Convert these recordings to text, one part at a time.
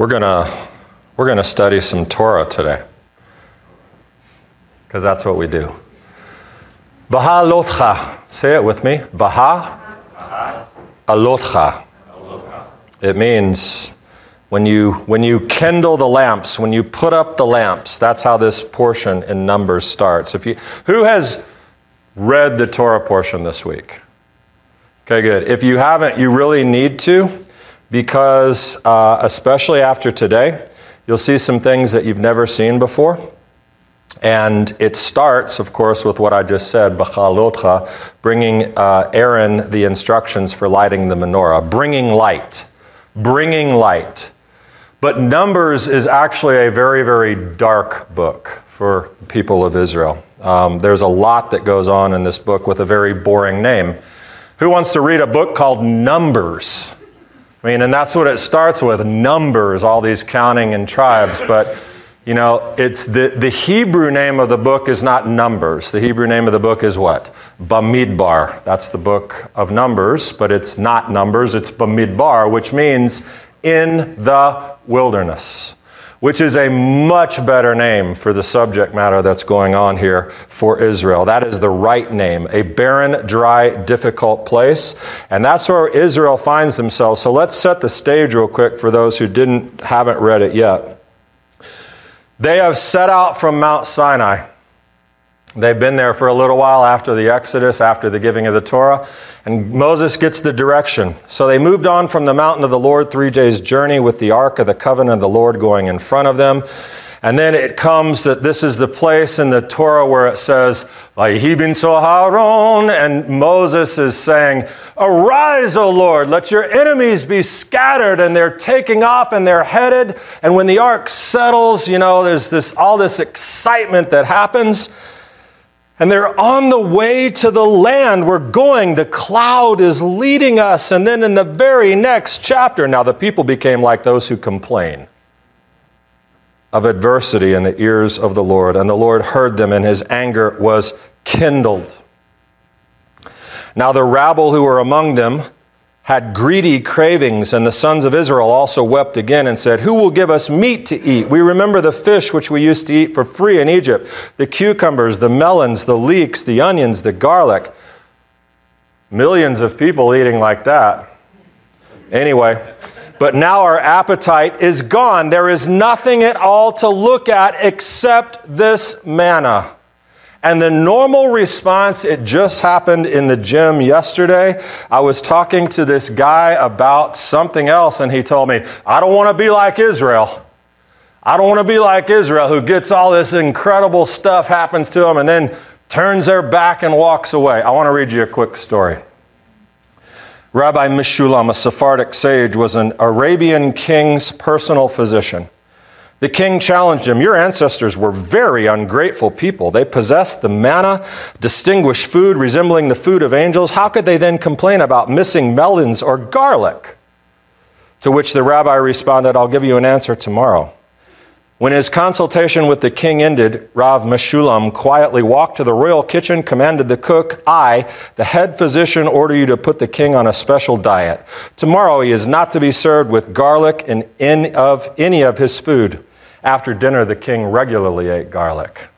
We're going to we're to study some Torah today. Because that's what we do. Beha'alotcha. Say it with me. Baha alotcha. It means when you when you kindle the lamps, when you put up the lamps. That's how this portion in Numbers starts. If you who has read the Torah portion this week? Okay, good. If you haven't, you really need to because, uh, especially after today, you'll see some things that you've never seen before. And it starts, of course, with what I just said, Beha'alotcha, bringing uh, Aaron the instructions for lighting the menorah, bringing light, bringing light. But Numbers is actually a very, very dark book for the people of Israel. Um, there's a lot that goes on in this book with a very boring name. Who wants to read a book called Numbers? I mean, and that's what it starts with numbers, all these counting and tribes. But, you know, it's the, the Hebrew name of the book is not Numbers. The Hebrew name of the book is what? Bamidbar. That's the book of Numbers, but it's not Numbers, it's Bamidbar, which means in the wilderness which is a much better name for the subject matter that's going on here for Israel. That is the right name, a barren, dry, difficult place. And that's where Israel finds themselves. So let's set the stage real quick for those who didn't haven't read it yet. They have set out from Mount Sinai. They've been there for a little while after the Exodus, after the giving of the Torah, and Moses gets the direction. So they moved on from the mountain of the Lord, three days' journey with the Ark of the Covenant of the Lord going in front of them. And then it comes that this is the place in the Torah where it says, Vayibin Soharon, and Moses is saying, Arise, O Lord, let your enemies be scattered, and they're taking off and they're headed. And when the ark settles, you know, there's this all this excitement that happens. And they're on the way to the land. We're going. The cloud is leading us. And then in the very next chapter, now the people became like those who complain of adversity in the ears of the Lord. And the Lord heard them, and his anger was kindled. Now the rabble who were among them, had greedy cravings, and the sons of Israel also wept again and said, Who will give us meat to eat? We remember the fish which we used to eat for free in Egypt the cucumbers, the melons, the leeks, the onions, the garlic. Millions of people eating like that. Anyway, but now our appetite is gone. There is nothing at all to look at except this manna. And the normal response, it just happened in the gym yesterday. I was talking to this guy about something else, and he told me, I don't want to be like Israel. I don't want to be like Israel, who gets all this incredible stuff happens to them and then turns their back and walks away. I want to read you a quick story. Rabbi Meshulam, a Sephardic sage, was an Arabian king's personal physician. The king challenged him, Your ancestors were very ungrateful people. They possessed the manna, distinguished food resembling the food of angels. How could they then complain about missing melons or garlic? To which the rabbi responded, I'll give you an answer tomorrow. When his consultation with the king ended, Rav Meshulam quietly walked to the royal kitchen, commanded the cook, I, the head physician, order you to put the king on a special diet. Tomorrow he is not to be served with garlic in any of, any of his food. After dinner, the king regularly ate garlic.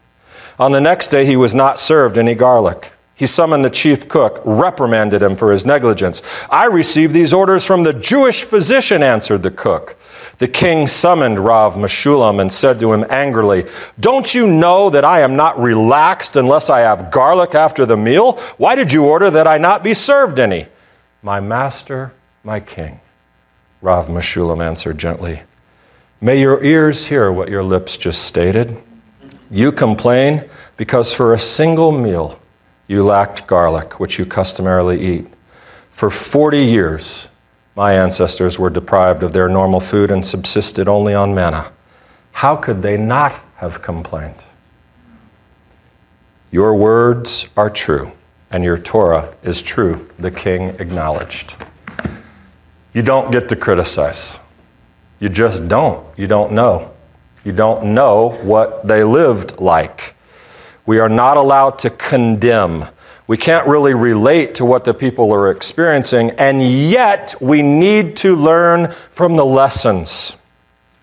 On the next day, he was not served any garlic. He summoned the chief cook, reprimanded him for his negligence. I received these orders from the Jewish physician, answered the cook. The king summoned Rav Meshulam and said to him angrily, Don't you know that I am not relaxed unless I have garlic after the meal? Why did you order that I not be served any? My master, my king, Rav Meshulam answered gently. May your ears hear what your lips just stated. You complain because for a single meal you lacked garlic, which you customarily eat. For 40 years, my ancestors were deprived of their normal food and subsisted only on manna. How could they not have complained? Your words are true, and your Torah is true, the king acknowledged. You don't get to criticize. You just don't. You don't know. You don't know what they lived like. We are not allowed to condemn. We can't really relate to what the people are experiencing, and yet we need to learn from the lessons.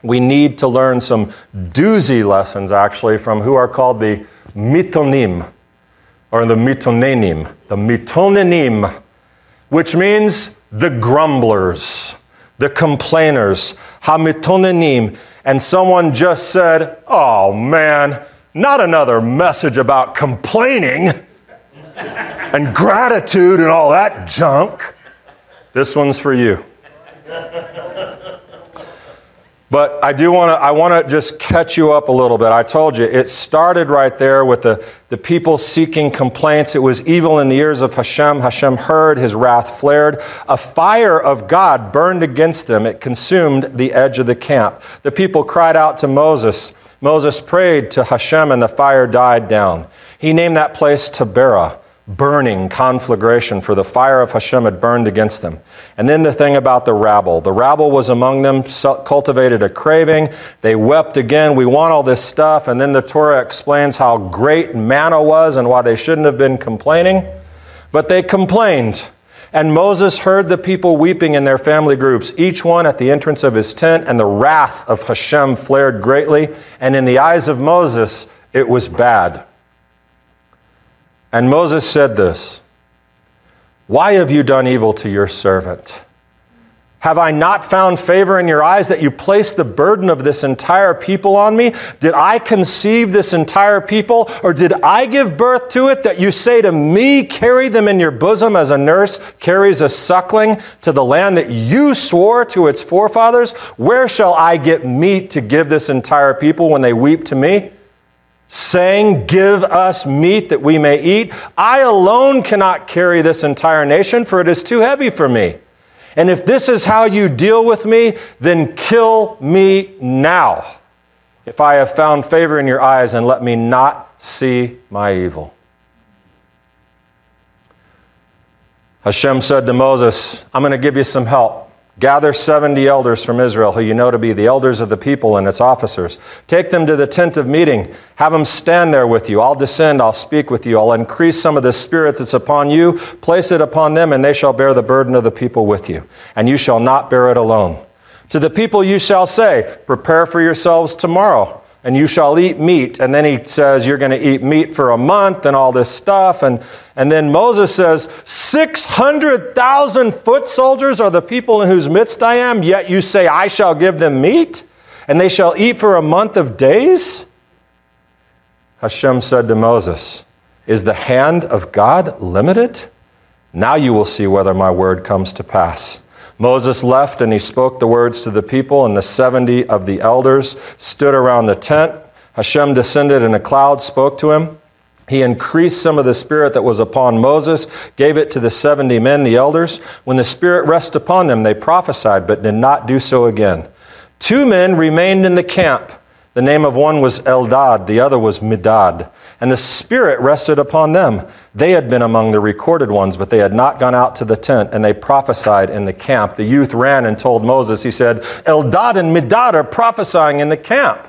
we need to learn some doozy lessons actually from who are called the mitonim or the mitonenim. The mitonenim, which means the grumblers, the complainers. Hamitonenim. And someone just said, Oh man, not another message about complaining and gratitude and all that junk. This one's for you. But I do want to I want to just catch you up a little bit. I told you it started right there with the, the people seeking complaints. It was evil in the ears of Hashem. Hashem heard, his wrath flared. A fire of God burned against them. It consumed the edge of the camp. The people cried out to Moses. Moses prayed to Hashem and the fire died down. He named that place Taberah burning conflagration, for the fire of Hashem had burned against them. And then the thing about the rabble. The rabble was among them, cultivated a craving. They wept again. We want all this stuff. And then the Torah explains how great manna was and why they shouldn't have been complaining. But they complained. And Moses heard the people weeping in their family groups, each one at the entrance of his tent, and the wrath of Hashem flared greatly. And in the eyes of Moses, it was bad. And Moses said this Why have you done evil to your servant? Have I not found favor in your eyes that you place the burden of this entire people on me? Did I conceive this entire people, or did I give birth to it that you say to me, Carry them in your bosom as a nurse carries a suckling to the land that you swore to its forefathers? Where shall I get meat to give this entire people when they weep to me? Saying, Give us meat that we may eat. I alone cannot carry this entire nation, for it is too heavy for me. And if this is how you deal with me, then kill me now, if I have found favor in your eyes, and let me not see my evil. Hashem said to Moses, I'm going to give you some help. Gather 70 elders from Israel, who you know to be the elders of the people and its officers. Take them to the tent of meeting. Have them stand there with you. I'll descend, I'll speak with you. I'll increase some of the spirit that's upon you, place it upon them, and they shall bear the burden of the people with you. And you shall not bear it alone. To the people you shall say, Prepare for yourselves tomorrow and you shall eat meat. And then he says, You're going to eat meat for a month and all this stuff. And, and then Moses says, 600,000 foot soldiers are the people in whose midst I am, yet you say, I shall give them meat, and they shall eat for a month of days? Hashem said to Moses, Is the hand of God limited? Now you will see whether my word comes to pass. Moses left and he spoke the words to the people, and the 70 of the elders stood around the tent. Hashem descended in a cloud, spoke to him. He increased some of the spirit that was upon Moses, gave it to the 70 men, the elders. When the spirit rested upon them, they prophesied, but did not do so again. Two men remained in the camp. The name of one was Eldad, the other was Medad. And the Spirit rested upon them. They had been among the recorded ones, but they had not gone out to the tent, and they prophesied in the camp. The youth ran and told Moses, he said, Eldad and Medad are prophesying in the camp.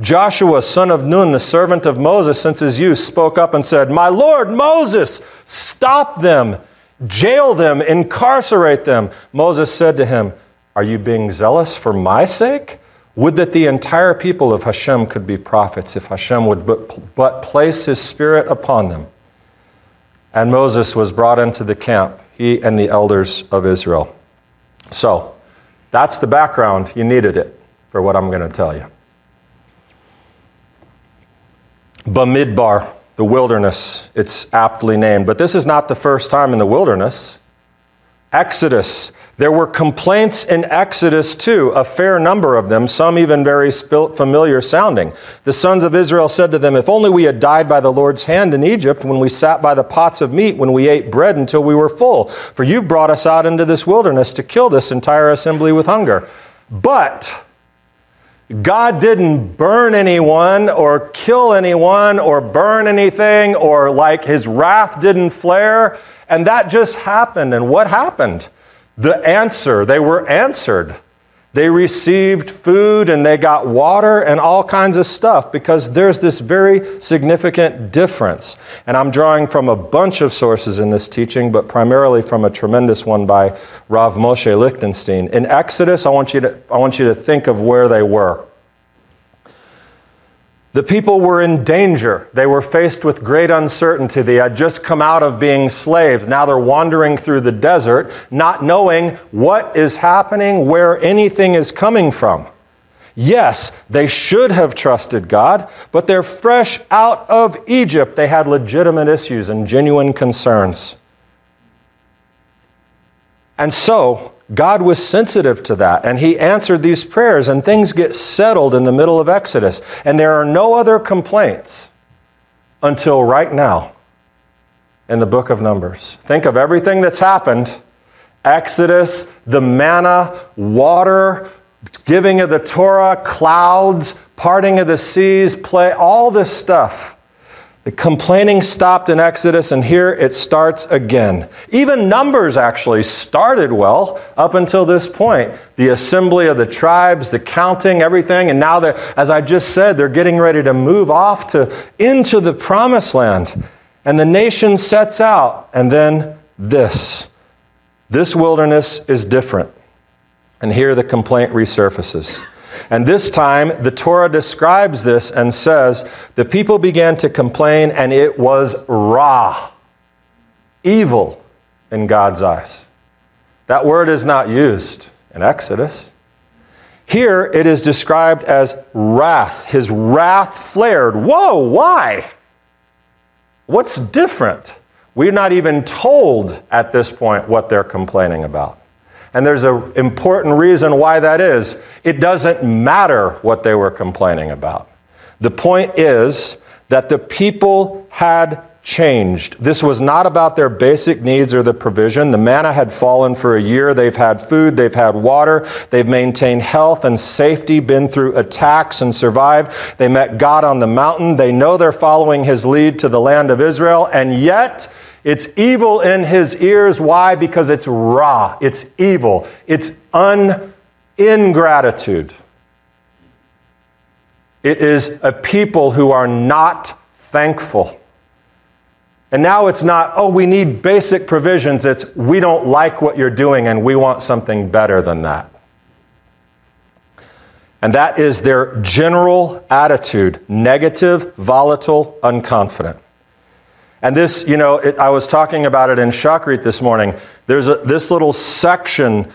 Joshua, son of Nun, the servant of Moses since his youth, spoke up and said, My Lord Moses, stop them, jail them, incarcerate them. Moses said to him, Are you being zealous for my sake? Would that the entire people of Hashem could be prophets if Hashem would but, but place his spirit upon them. And Moses was brought into the camp, he and the elders of Israel. So, that's the background. You needed it for what I'm going to tell you. Bamidbar, the wilderness, it's aptly named. But this is not the first time in the wilderness. Exodus there were complaints in Exodus too, a fair number of them, some even very familiar sounding. The sons of Israel said to them, If only we had died by the Lord's hand in Egypt when we sat by the pots of meat, when we ate bread until we were full. For you've brought us out into this wilderness to kill this entire assembly with hunger. But God didn't burn anyone or kill anyone or burn anything or like his wrath didn't flare. And that just happened. And what happened? the answer, they were answered. They received food and they got water and all kinds of stuff because there's this very significant difference. And I'm drawing from a bunch of sources in this teaching, but primarily from a tremendous one by Rav Moshe Lichtenstein. In Exodus, I want you to, I want you to think of where they were. The people were in danger. They were faced with great uncertainty. They had just come out of being slaves. Now they're wandering through the desert, not knowing what is happening, where anything is coming from. Yes, they should have trusted God, but they're fresh out of Egypt. They had legitimate issues and genuine concerns. And so, God was sensitive to that, and He answered these prayers, and things get settled in the middle of Exodus. And there are no other complaints until right now in the book of Numbers. Think of everything that's happened Exodus, the manna, water, giving of the Torah, clouds, parting of the seas, play, all this stuff. The complaining stopped in Exodus, and here it starts again. Even Numbers actually started well up until this point. The assembly of the tribes, the counting, everything, and now they're, as I just said, they're getting ready to move off to into the promised land. And the nation sets out, and then this. This wilderness is different. And here the complaint resurfaces. And this time, the Torah describes this and says, The people began to complain, and it was ra, evil in God's eyes. That word is not used in Exodus. Here it is described as wrath. His wrath flared. Whoa, why? What's different? We're not even told at this point what they're complaining about. And there's an important reason why that is. It doesn't matter what they were complaining about. The point is that the people had changed. This was not about their basic needs or the provision. The manna had fallen for a year. They've had food, they've had water, they've maintained health and safety, been through attacks and survived. They met God on the mountain. They know they're following his lead to the land of Israel, and yet it's evil in his ears. Why? Because it's raw, It's evil. It's un ingratitude. It is a people who are not thankful. And now it's not, oh, we need basic provisions. It's, we don't like what you're doing and we want something better than that. And that is their general attitude negative, volatile, unconfident. And this, you know, it, I was talking about it in Shacharit this morning. There's a, this little section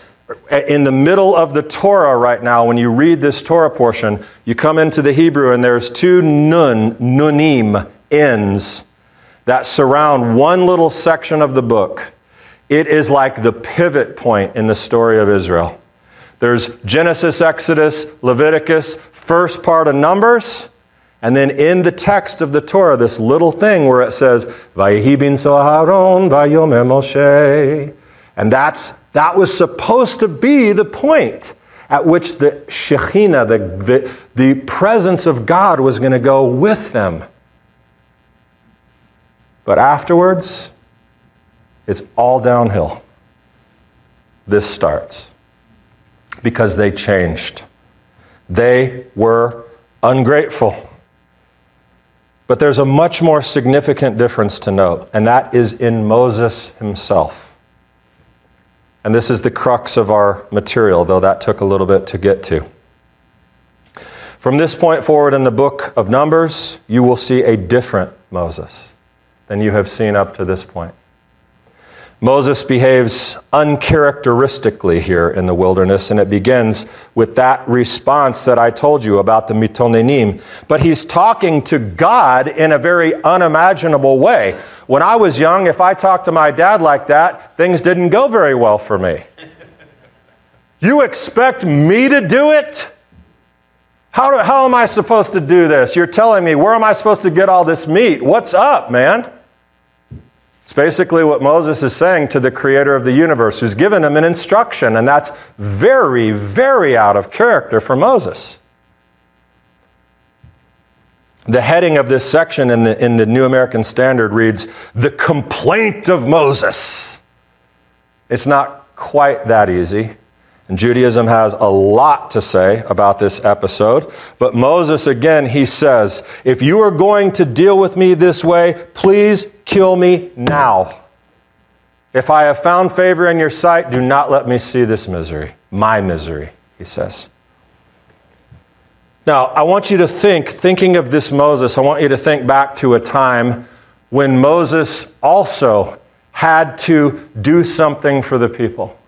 in the middle of the Torah right now. When you read this Torah portion, you come into the Hebrew and there's two nun, nunim, ends that surround one little section of the book. It is like the pivot point in the story of Israel. There's Genesis, Exodus, Leviticus, first part of Numbers, and then in the text of the Torah, this little thing where it says, Vayehi Soharon, Vayomer Moshe. And that's, that was supposed to be the point at which the Shekhinah, the, the, the presence of God, was going to go with them. But afterwards, it's all downhill. This starts because they changed. They were ungrateful. But there's a much more significant difference to note, and that is in Moses himself. And this is the crux of our material, though that took a little bit to get to. From this point forward in the book of Numbers, you will see a different Moses than you have seen up to this point. Moses behaves uncharacteristically here in the wilderness, and it begins with that response that I told you about the mitonenim. But he's talking to God in a very unimaginable way. When I was young, if I talked to my dad like that, things didn't go very well for me. you expect me to do it? How, do, how am I supposed to do this? You're telling me, where am I supposed to get all this meat? What's up, man? It's basically what Moses is saying to the creator of the universe, who's given him an instruction, and that's very, very out of character for Moses. The heading of this section in the, in the New American Standard reads, The Complaint of Moses. It's not quite that easy. And Judaism has a lot to say about this episode. But Moses, again, he says, If you are going to deal with me this way, please kill me now. If I have found favor in your sight, do not let me see this misery, my misery, he says. Now, I want you to think, thinking of this Moses, I want you to think back to a time when Moses also had to do something for the people.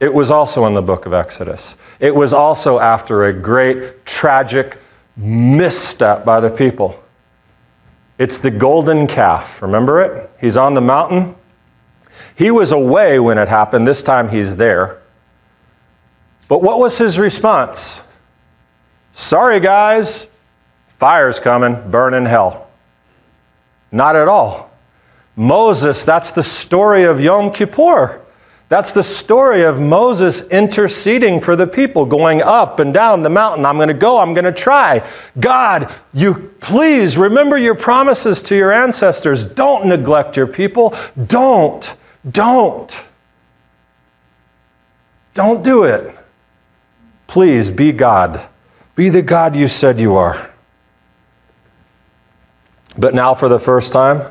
It was also in the book of Exodus. It was also after a great, tragic misstep by the people. It's the golden calf. Remember it? He's on the mountain. He was away when it happened. This time he's there. But what was his response? Sorry, guys, fire's coming, burn in hell. Not at all. Moses, that's the story of Yom Kippur. That's the story of Moses interceding for the people, going up and down the mountain. I'm going to go, I'm going to try. God, you please remember your promises to your ancestors. Don't neglect your people. Don't. Don't. Don't do it. Please be God. Be the God you said you are. But now, for the first time,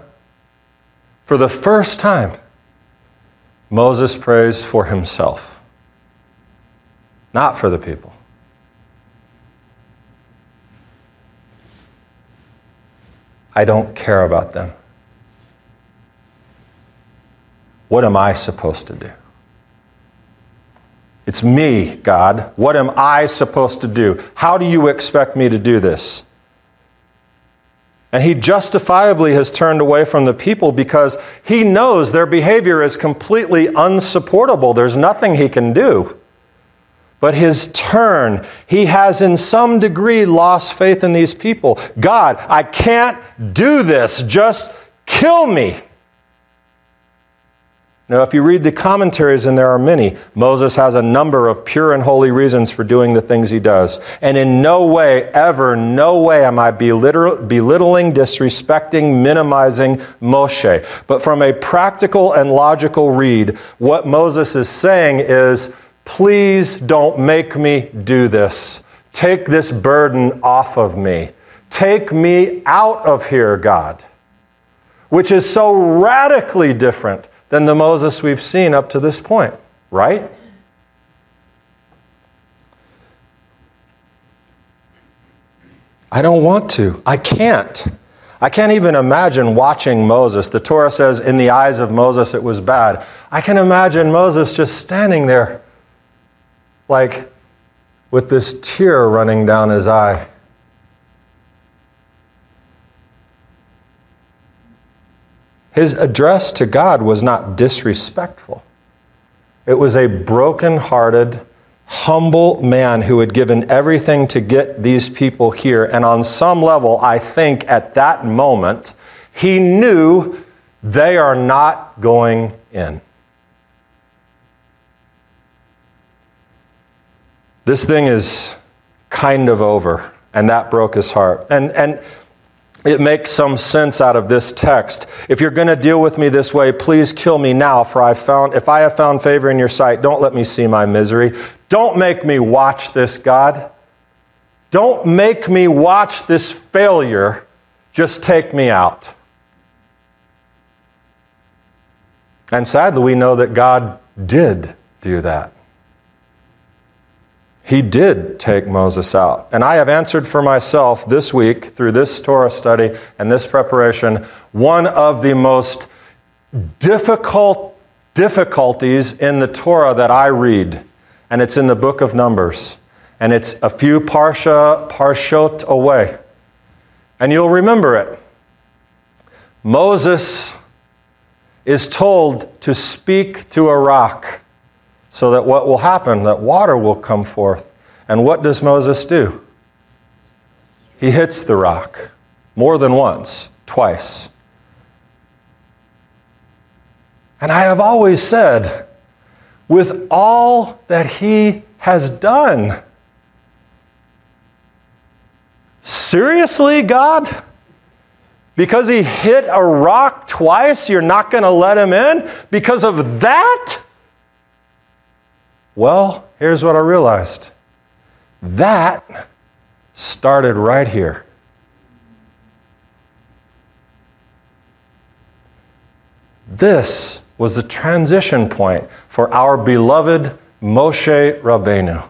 for the first time, Moses prays for himself, not for the people. I don't care about them. What am I supposed to do? It's me, God. What am I supposed to do? How do you expect me to do this? And he justifiably has turned away from the people because he knows their behavior is completely unsupportable. There's nothing he can do. But his turn, he has in some degree lost faith in these people. God, I can't do this. Just kill me. Now, if you read the commentaries, and there are many, Moses has a number of pure and holy reasons for doing the things he does. And in no way, ever, no way am I belittling, disrespecting, minimizing Moshe. But from a practical and logical read, what Moses is saying is, please don't make me do this. Take this burden off of me. Take me out of here, God. Which is so radically different than the Moses we've seen up to this point, right? I don't want to. I can't. I can't even imagine watching Moses. The Torah says, in the eyes of Moses, it was bad. I can imagine Moses just standing there, like with this tear running down his eye. His address to God was not disrespectful. It was a broken-hearted, humble man who had given everything to get these people here. And on some level, I think at that moment, he knew they are not going in. This thing is kind of over. And that broke his heart. And, and it makes some sense out of this text. If you're going to deal with me this way, please kill me now, for I found, if I have found favor in your sight, don't let me see my misery. Don't make me watch this, God. Don't make me watch this failure. Just take me out. And sadly, we know that God did do that. He did take Moses out. And I have answered for myself this week through this Torah study and this preparation one of the most difficult difficulties in the Torah that I read. And it's in the book of Numbers. And it's a few parsha, parshot away. And you'll remember it. Moses is told to speak to a rock so that what will happen? That water will come forth. And what does Moses do? He hits the rock more than once, twice. And I have always said, with all that he has done, seriously, God? Because he hit a rock twice, you're not going to let him in? Because of that? Well, here's what I realized that started right here. This was the transition point for our beloved Moshe Rabbeinu.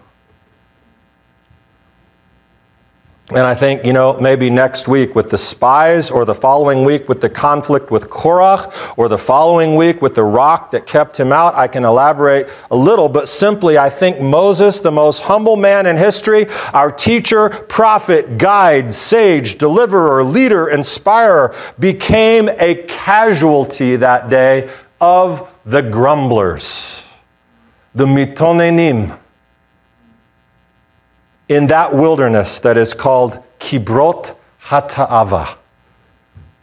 And I think, you know, maybe next week with the spies, or the following week with the conflict with Korach, or the following week with the rock that kept him out, I can elaborate a little. But simply, I think Moses, the most humble man in history, our teacher, prophet, guide, sage, deliverer, leader, inspirer, became a casualty that day of the grumblers, the mitonenim in that wilderness that is called Kibrot Hata'ava.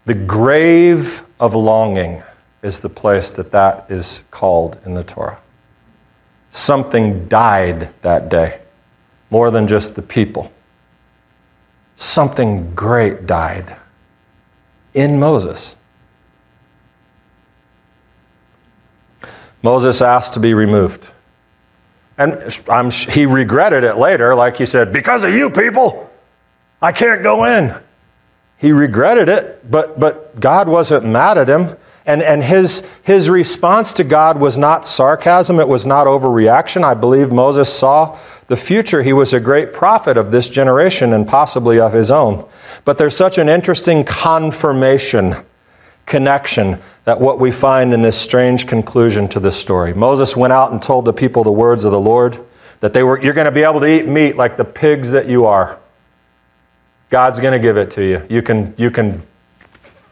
The grave of longing is the place that that is called in the Torah. Something died that day, more than just the people. Something great died in Moses. Moses asked to be removed. And I'm, he regretted it later, like he said, because of you people, I can't go in. He regretted it, but, but God wasn't mad at him. And, and his, his response to God was not sarcasm, it was not overreaction. I believe Moses saw the future. He was a great prophet of this generation and possibly of his own. But there's such an interesting confirmation connection that what we find in this strange conclusion to this story. Moses went out and told the people the words of the Lord that they were you're going to be able to eat meat like the pigs that you are. God's going to give it to you. You can you can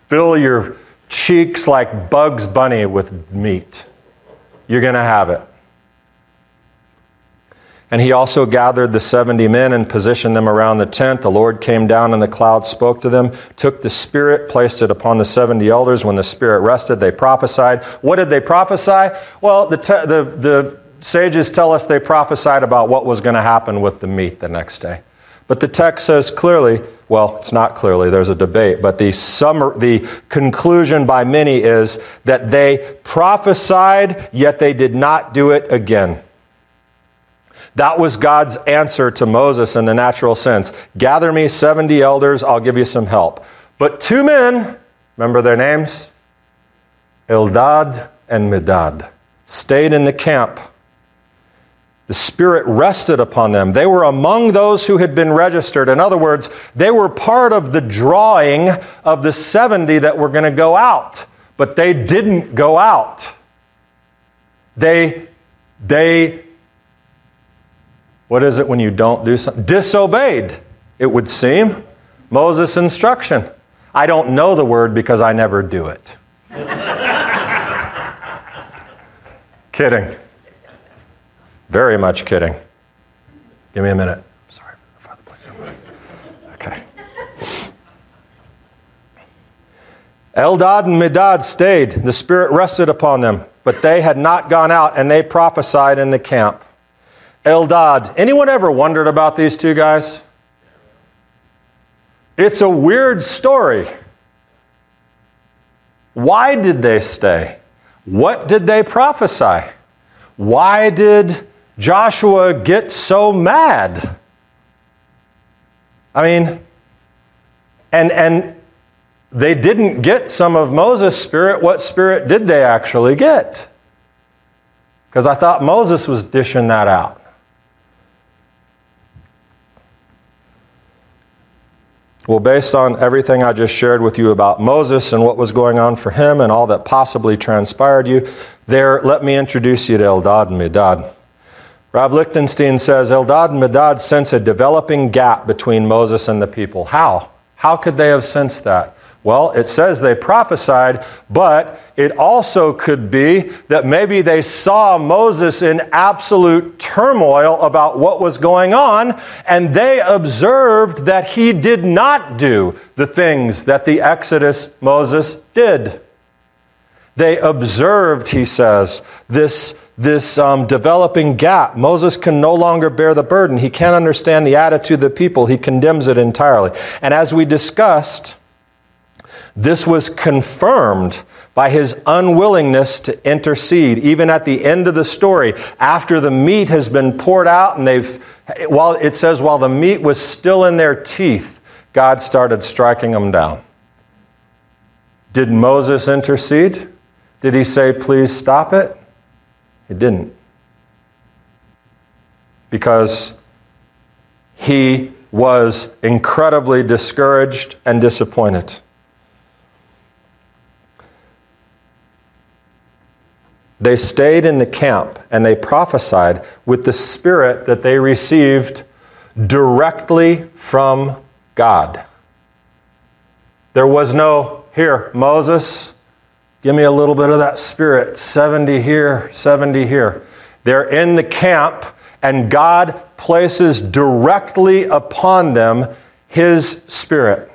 fill your cheeks like Bugs Bunny with meat. You're going to have it. And he also gathered the 70 men and positioned them around the tent. The Lord came down in the cloud, spoke to them, took the Spirit, placed it upon the 70 elders. When the Spirit rested, they prophesied. What did they prophesy? Well, the, te- the, the sages tell us they prophesied about what was going to happen with the meat the next day. But the text says clearly, well, it's not clearly, there's a debate, but the, summer, the conclusion by many is that they prophesied, yet they did not do it again. That was God's answer to Moses in the natural sense. Gather me 70 elders, I'll give you some help. But two men, remember their names? Eldad and Medad, stayed in the camp. The Spirit rested upon them. They were among those who had been registered. In other words, they were part of the drawing of the 70 that were going to go out, but they didn't go out. They, they what is it when you don't do something? Disobeyed, it would seem. Moses' instruction. I don't know the word because I never do it. kidding. Very much kidding. Give me a minute. Sorry, Father, please. Okay. Eldad and Medad stayed. The Spirit rested upon them, but they had not gone out, and they prophesied in the camp. Eldad. Anyone ever wondered about these two guys? It's a weird story. Why did they stay? What did they prophesy? Why did Joshua get so mad? I mean, and and they didn't get some of Moses' spirit. What spirit did they actually get? Because I thought Moses was dishing that out. Well, based on everything I just shared with you about Moses and what was going on for him and all that possibly transpired you, there, let me introduce you to Eldad and Medad. Rav Lichtenstein says Eldad and Medad sense a developing gap between Moses and the people. How? How could they have sensed that? Well, it says they prophesied, but it also could be that maybe they saw Moses in absolute turmoil about what was going on, and they observed that he did not do the things that the Exodus Moses did. They observed, he says, this, this um, developing gap. Moses can no longer bear the burden. He can't understand the attitude of the people. He condemns it entirely. And as we discussed, this was confirmed by his unwillingness to intercede. Even at the end of the story, after the meat has been poured out and they've, while it says, while the meat was still in their teeth, God started striking them down. Did Moses intercede? Did he say, please stop it? He didn't. Because he was incredibly discouraged and disappointed. They stayed in the camp and they prophesied with the spirit that they received directly from God. There was no, here, Moses, give me a little bit of that spirit, 70 here, 70 here. They're in the camp and God places directly upon them His Spirit.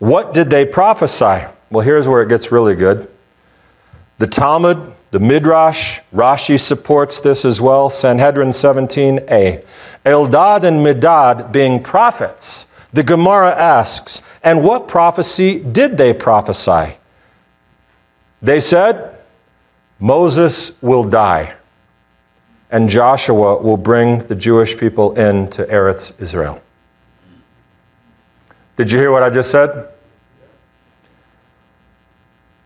What did they prophesy? Well, here's where it gets really good. The Talmud, the Midrash, Rashi supports this as well, Sanhedrin 17a. Eldad and Medad being prophets, the Gemara asks, and what prophecy did they prophesy? They said, Moses will die, and Joshua will bring the Jewish people into Eretz Israel. Did you hear what I just said?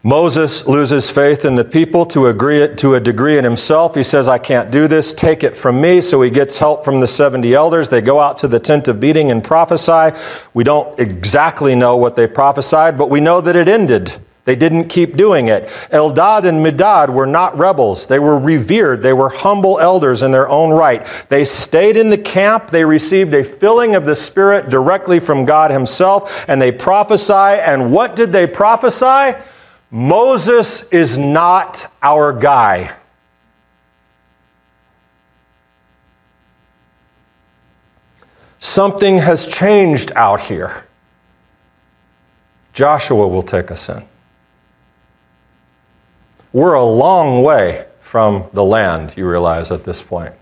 Moses loses faith in the people to, agree, to a degree in himself. He says, I can't do this. Take it from me. So he gets help from the 70 elders. They go out to the tent of meeting and prophesy. We don't exactly know what they prophesied, but we know that it ended. They didn't keep doing it. Eldad and Medad were not rebels. They were revered. They were humble elders in their own right. They stayed in the camp. They received a filling of the Spirit directly from God Himself, and they prophesy. And what did they prophesy? Moses is not our guy. Something has changed out here. Joshua will take us in. We're a long way from the land, you realize at this point.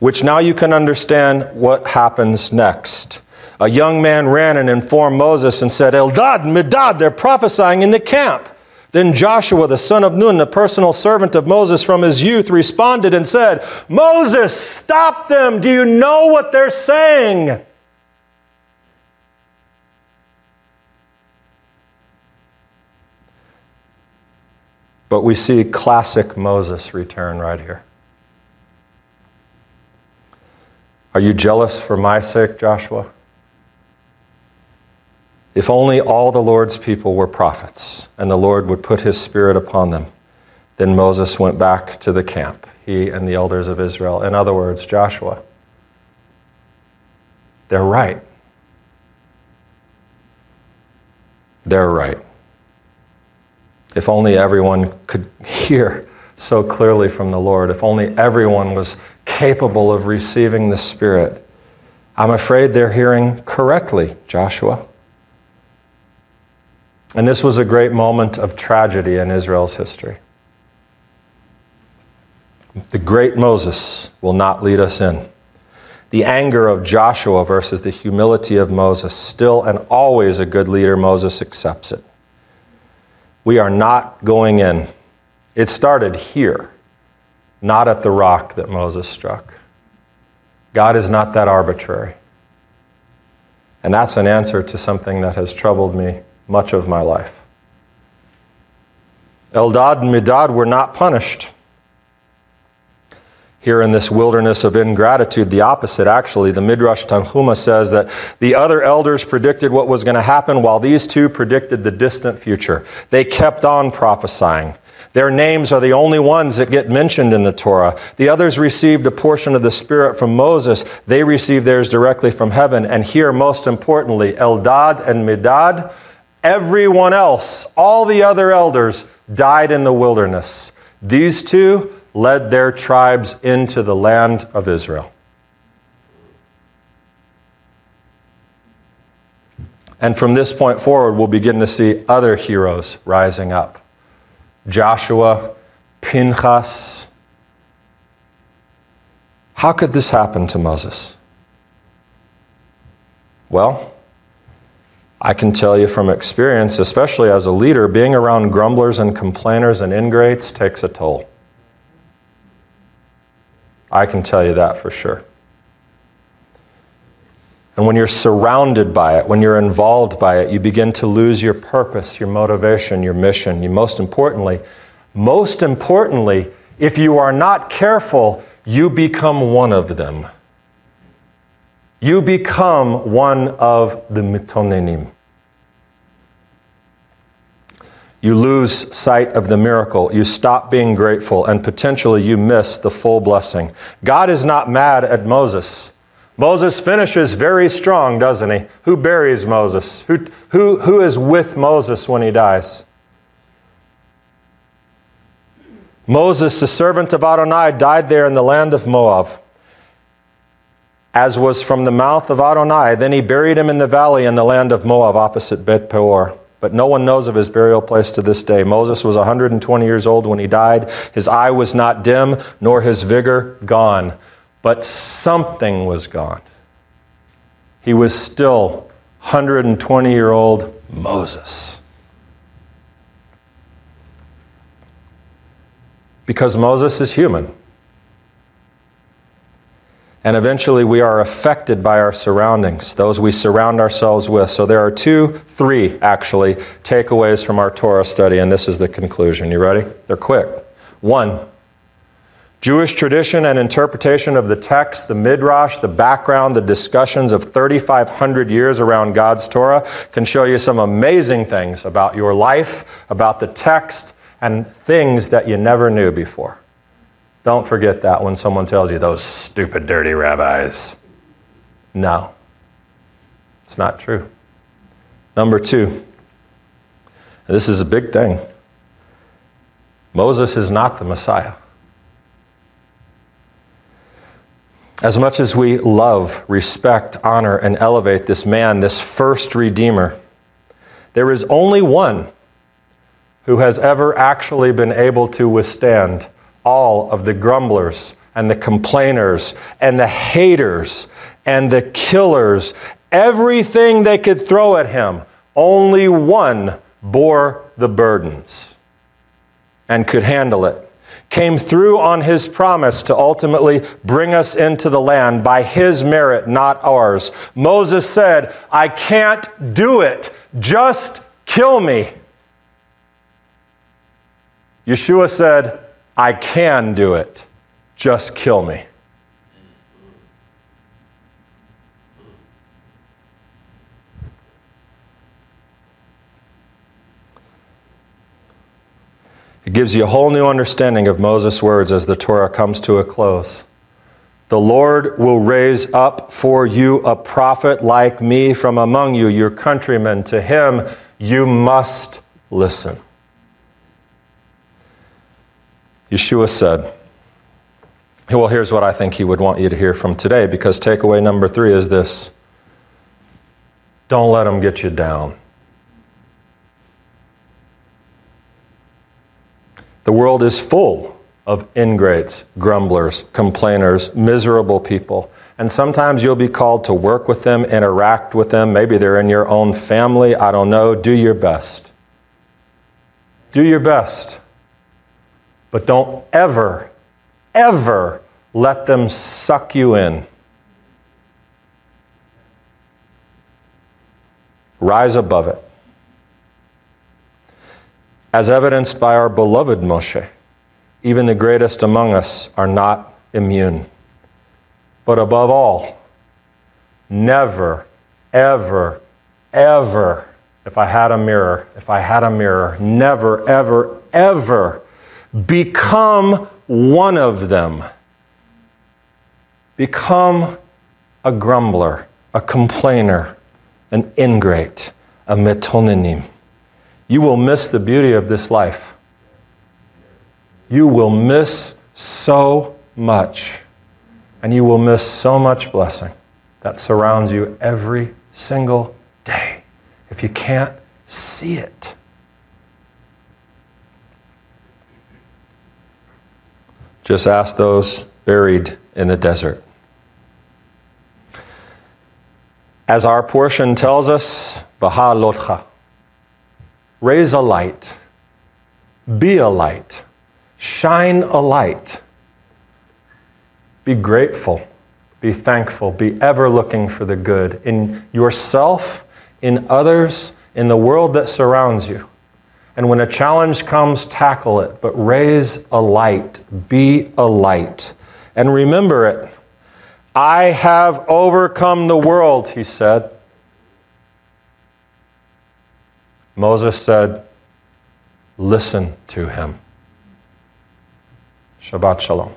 Which now you can understand what happens next. A young man ran and informed Moses and said, Eldad, Medad, they're prophesying in the camp. Then Joshua, the son of Nun, the personal servant of Moses from his youth, responded and said, Moses, stop them. Do you know what they're saying? But we see classic Moses return right here. Are you jealous for my sake, Joshua? If only all the Lord's people were prophets and the Lord would put his spirit upon them. Then Moses went back to the camp, he and the elders of Israel. In other words, Joshua. They're right. They're right. If only everyone could hear so clearly from the Lord, if only everyone was capable of receiving the Spirit. I'm afraid they're hearing correctly, Joshua. And this was a great moment of tragedy in Israel's history. The great Moses will not lead us in. The anger of Joshua versus the humility of Moses, still and always a good leader, Moses accepts it. We are not going in. It started here, not at the rock that Moses struck. God is not that arbitrary. And that's an answer to something that has troubled me much of my life. Eldad and Medad were not punished. Here in this wilderness of ingratitude, the opposite actually. The Midrash Tanhuma says that the other elders predicted what was going to happen while these two predicted the distant future. They kept on prophesying. Their names are the only ones that get mentioned in the Torah. The others received a portion of the Spirit from Moses. They received theirs directly from heaven. And here, most importantly, Eldad and Medad Everyone else, all the other elders, died in the wilderness. These two led their tribes into the land of Israel. And from this point forward, we'll begin to see other heroes rising up Joshua, Pinchas. How could this happen to Moses? Well, I can tell you from experience, especially as a leader, being around grumblers and complainers and ingrates takes a toll. I can tell you that for sure. And when you're surrounded by it, when you're involved by it, you begin to lose your purpose, your motivation, your mission. You most importantly, most importantly, if you are not careful, you become one of them. You become one of the mitonenim. You lose sight of the miracle. You stop being grateful, and potentially you miss the full blessing. God is not mad at Moses. Moses finishes very strong, doesn't he? Who buries Moses? Who, who, who is with Moses when he dies? Moses, the servant of Adonai, died there in the land of Moab, as was from the mouth of Adonai. Then he buried him in the valley in the land of Moab, opposite Beth Peor. But no one knows of his burial place to this day. Moses was 120 years old when he died. His eye was not dim, nor his vigor gone but something was gone. He was still 120 year old Moses. Because Moses is human. And eventually we are affected by our surroundings, those we surround ourselves with. So there are two, three actually, takeaways from our Torah study, and this is the conclusion. You ready? They're quick. One, Jewish tradition and interpretation of the text, the midrash, the background, the discussions of 3,500 years around God's Torah can show you some amazing things about your life, about the text, and things that you never knew before. Don't forget that when someone tells you those stupid, dirty rabbis. No, it's not true. Number two, this is a big thing Moses is not the Messiah. As much as we love, respect, honor, and elevate this man, this first Redeemer, there is only one who has ever actually been able to withstand all of the grumblers and the complainers and the haters and the killers, everything they could throw at him. Only one bore the burdens and could handle it came through on his promise to ultimately bring us into the land by his merit, not ours. Moses said, I can't do it, just kill me. Yeshua said, I can do it, just kill me. It gives you a whole new understanding of Moses' words as the Torah comes to a close. The Lord will raise up for you a prophet like me from among you, your countrymen. To him you must listen. Yeshua said, Well, here's what I think he would want you to hear from today, because takeaway number three is this don't let them get you down. The world is full of ingrates, grumblers, complainers, miserable people. And sometimes you'll be called to work with them, interact with them. Maybe they're in your own family. I don't know. Do your best. Do your best. But don't ever, ever let them suck you in. Rise above it as evidenced by our beloved Moshe. Even the greatest among us are not immune. But above all, never, ever, ever, if I had a mirror, if I had a mirror, never, ever, ever become one of them. Become a grumbler, a complainer, an ingrate, a mitonen you will miss the beauty of this life. You will miss so much, and you will miss so much blessing that surrounds you every single day if you can't see it. Just ask those buried in the desert. As our portion tells us, Beha'alotcha. Raise a light. Be a light. Shine a light. Be grateful. Be thankful. Be ever looking for the good in yourself, in others, in the world that surrounds you. And when a challenge comes, tackle it, but raise a light. Be a light. And remember it. I have overcome the world, he said. Moses said, Listen to him. Shabbat Shalom.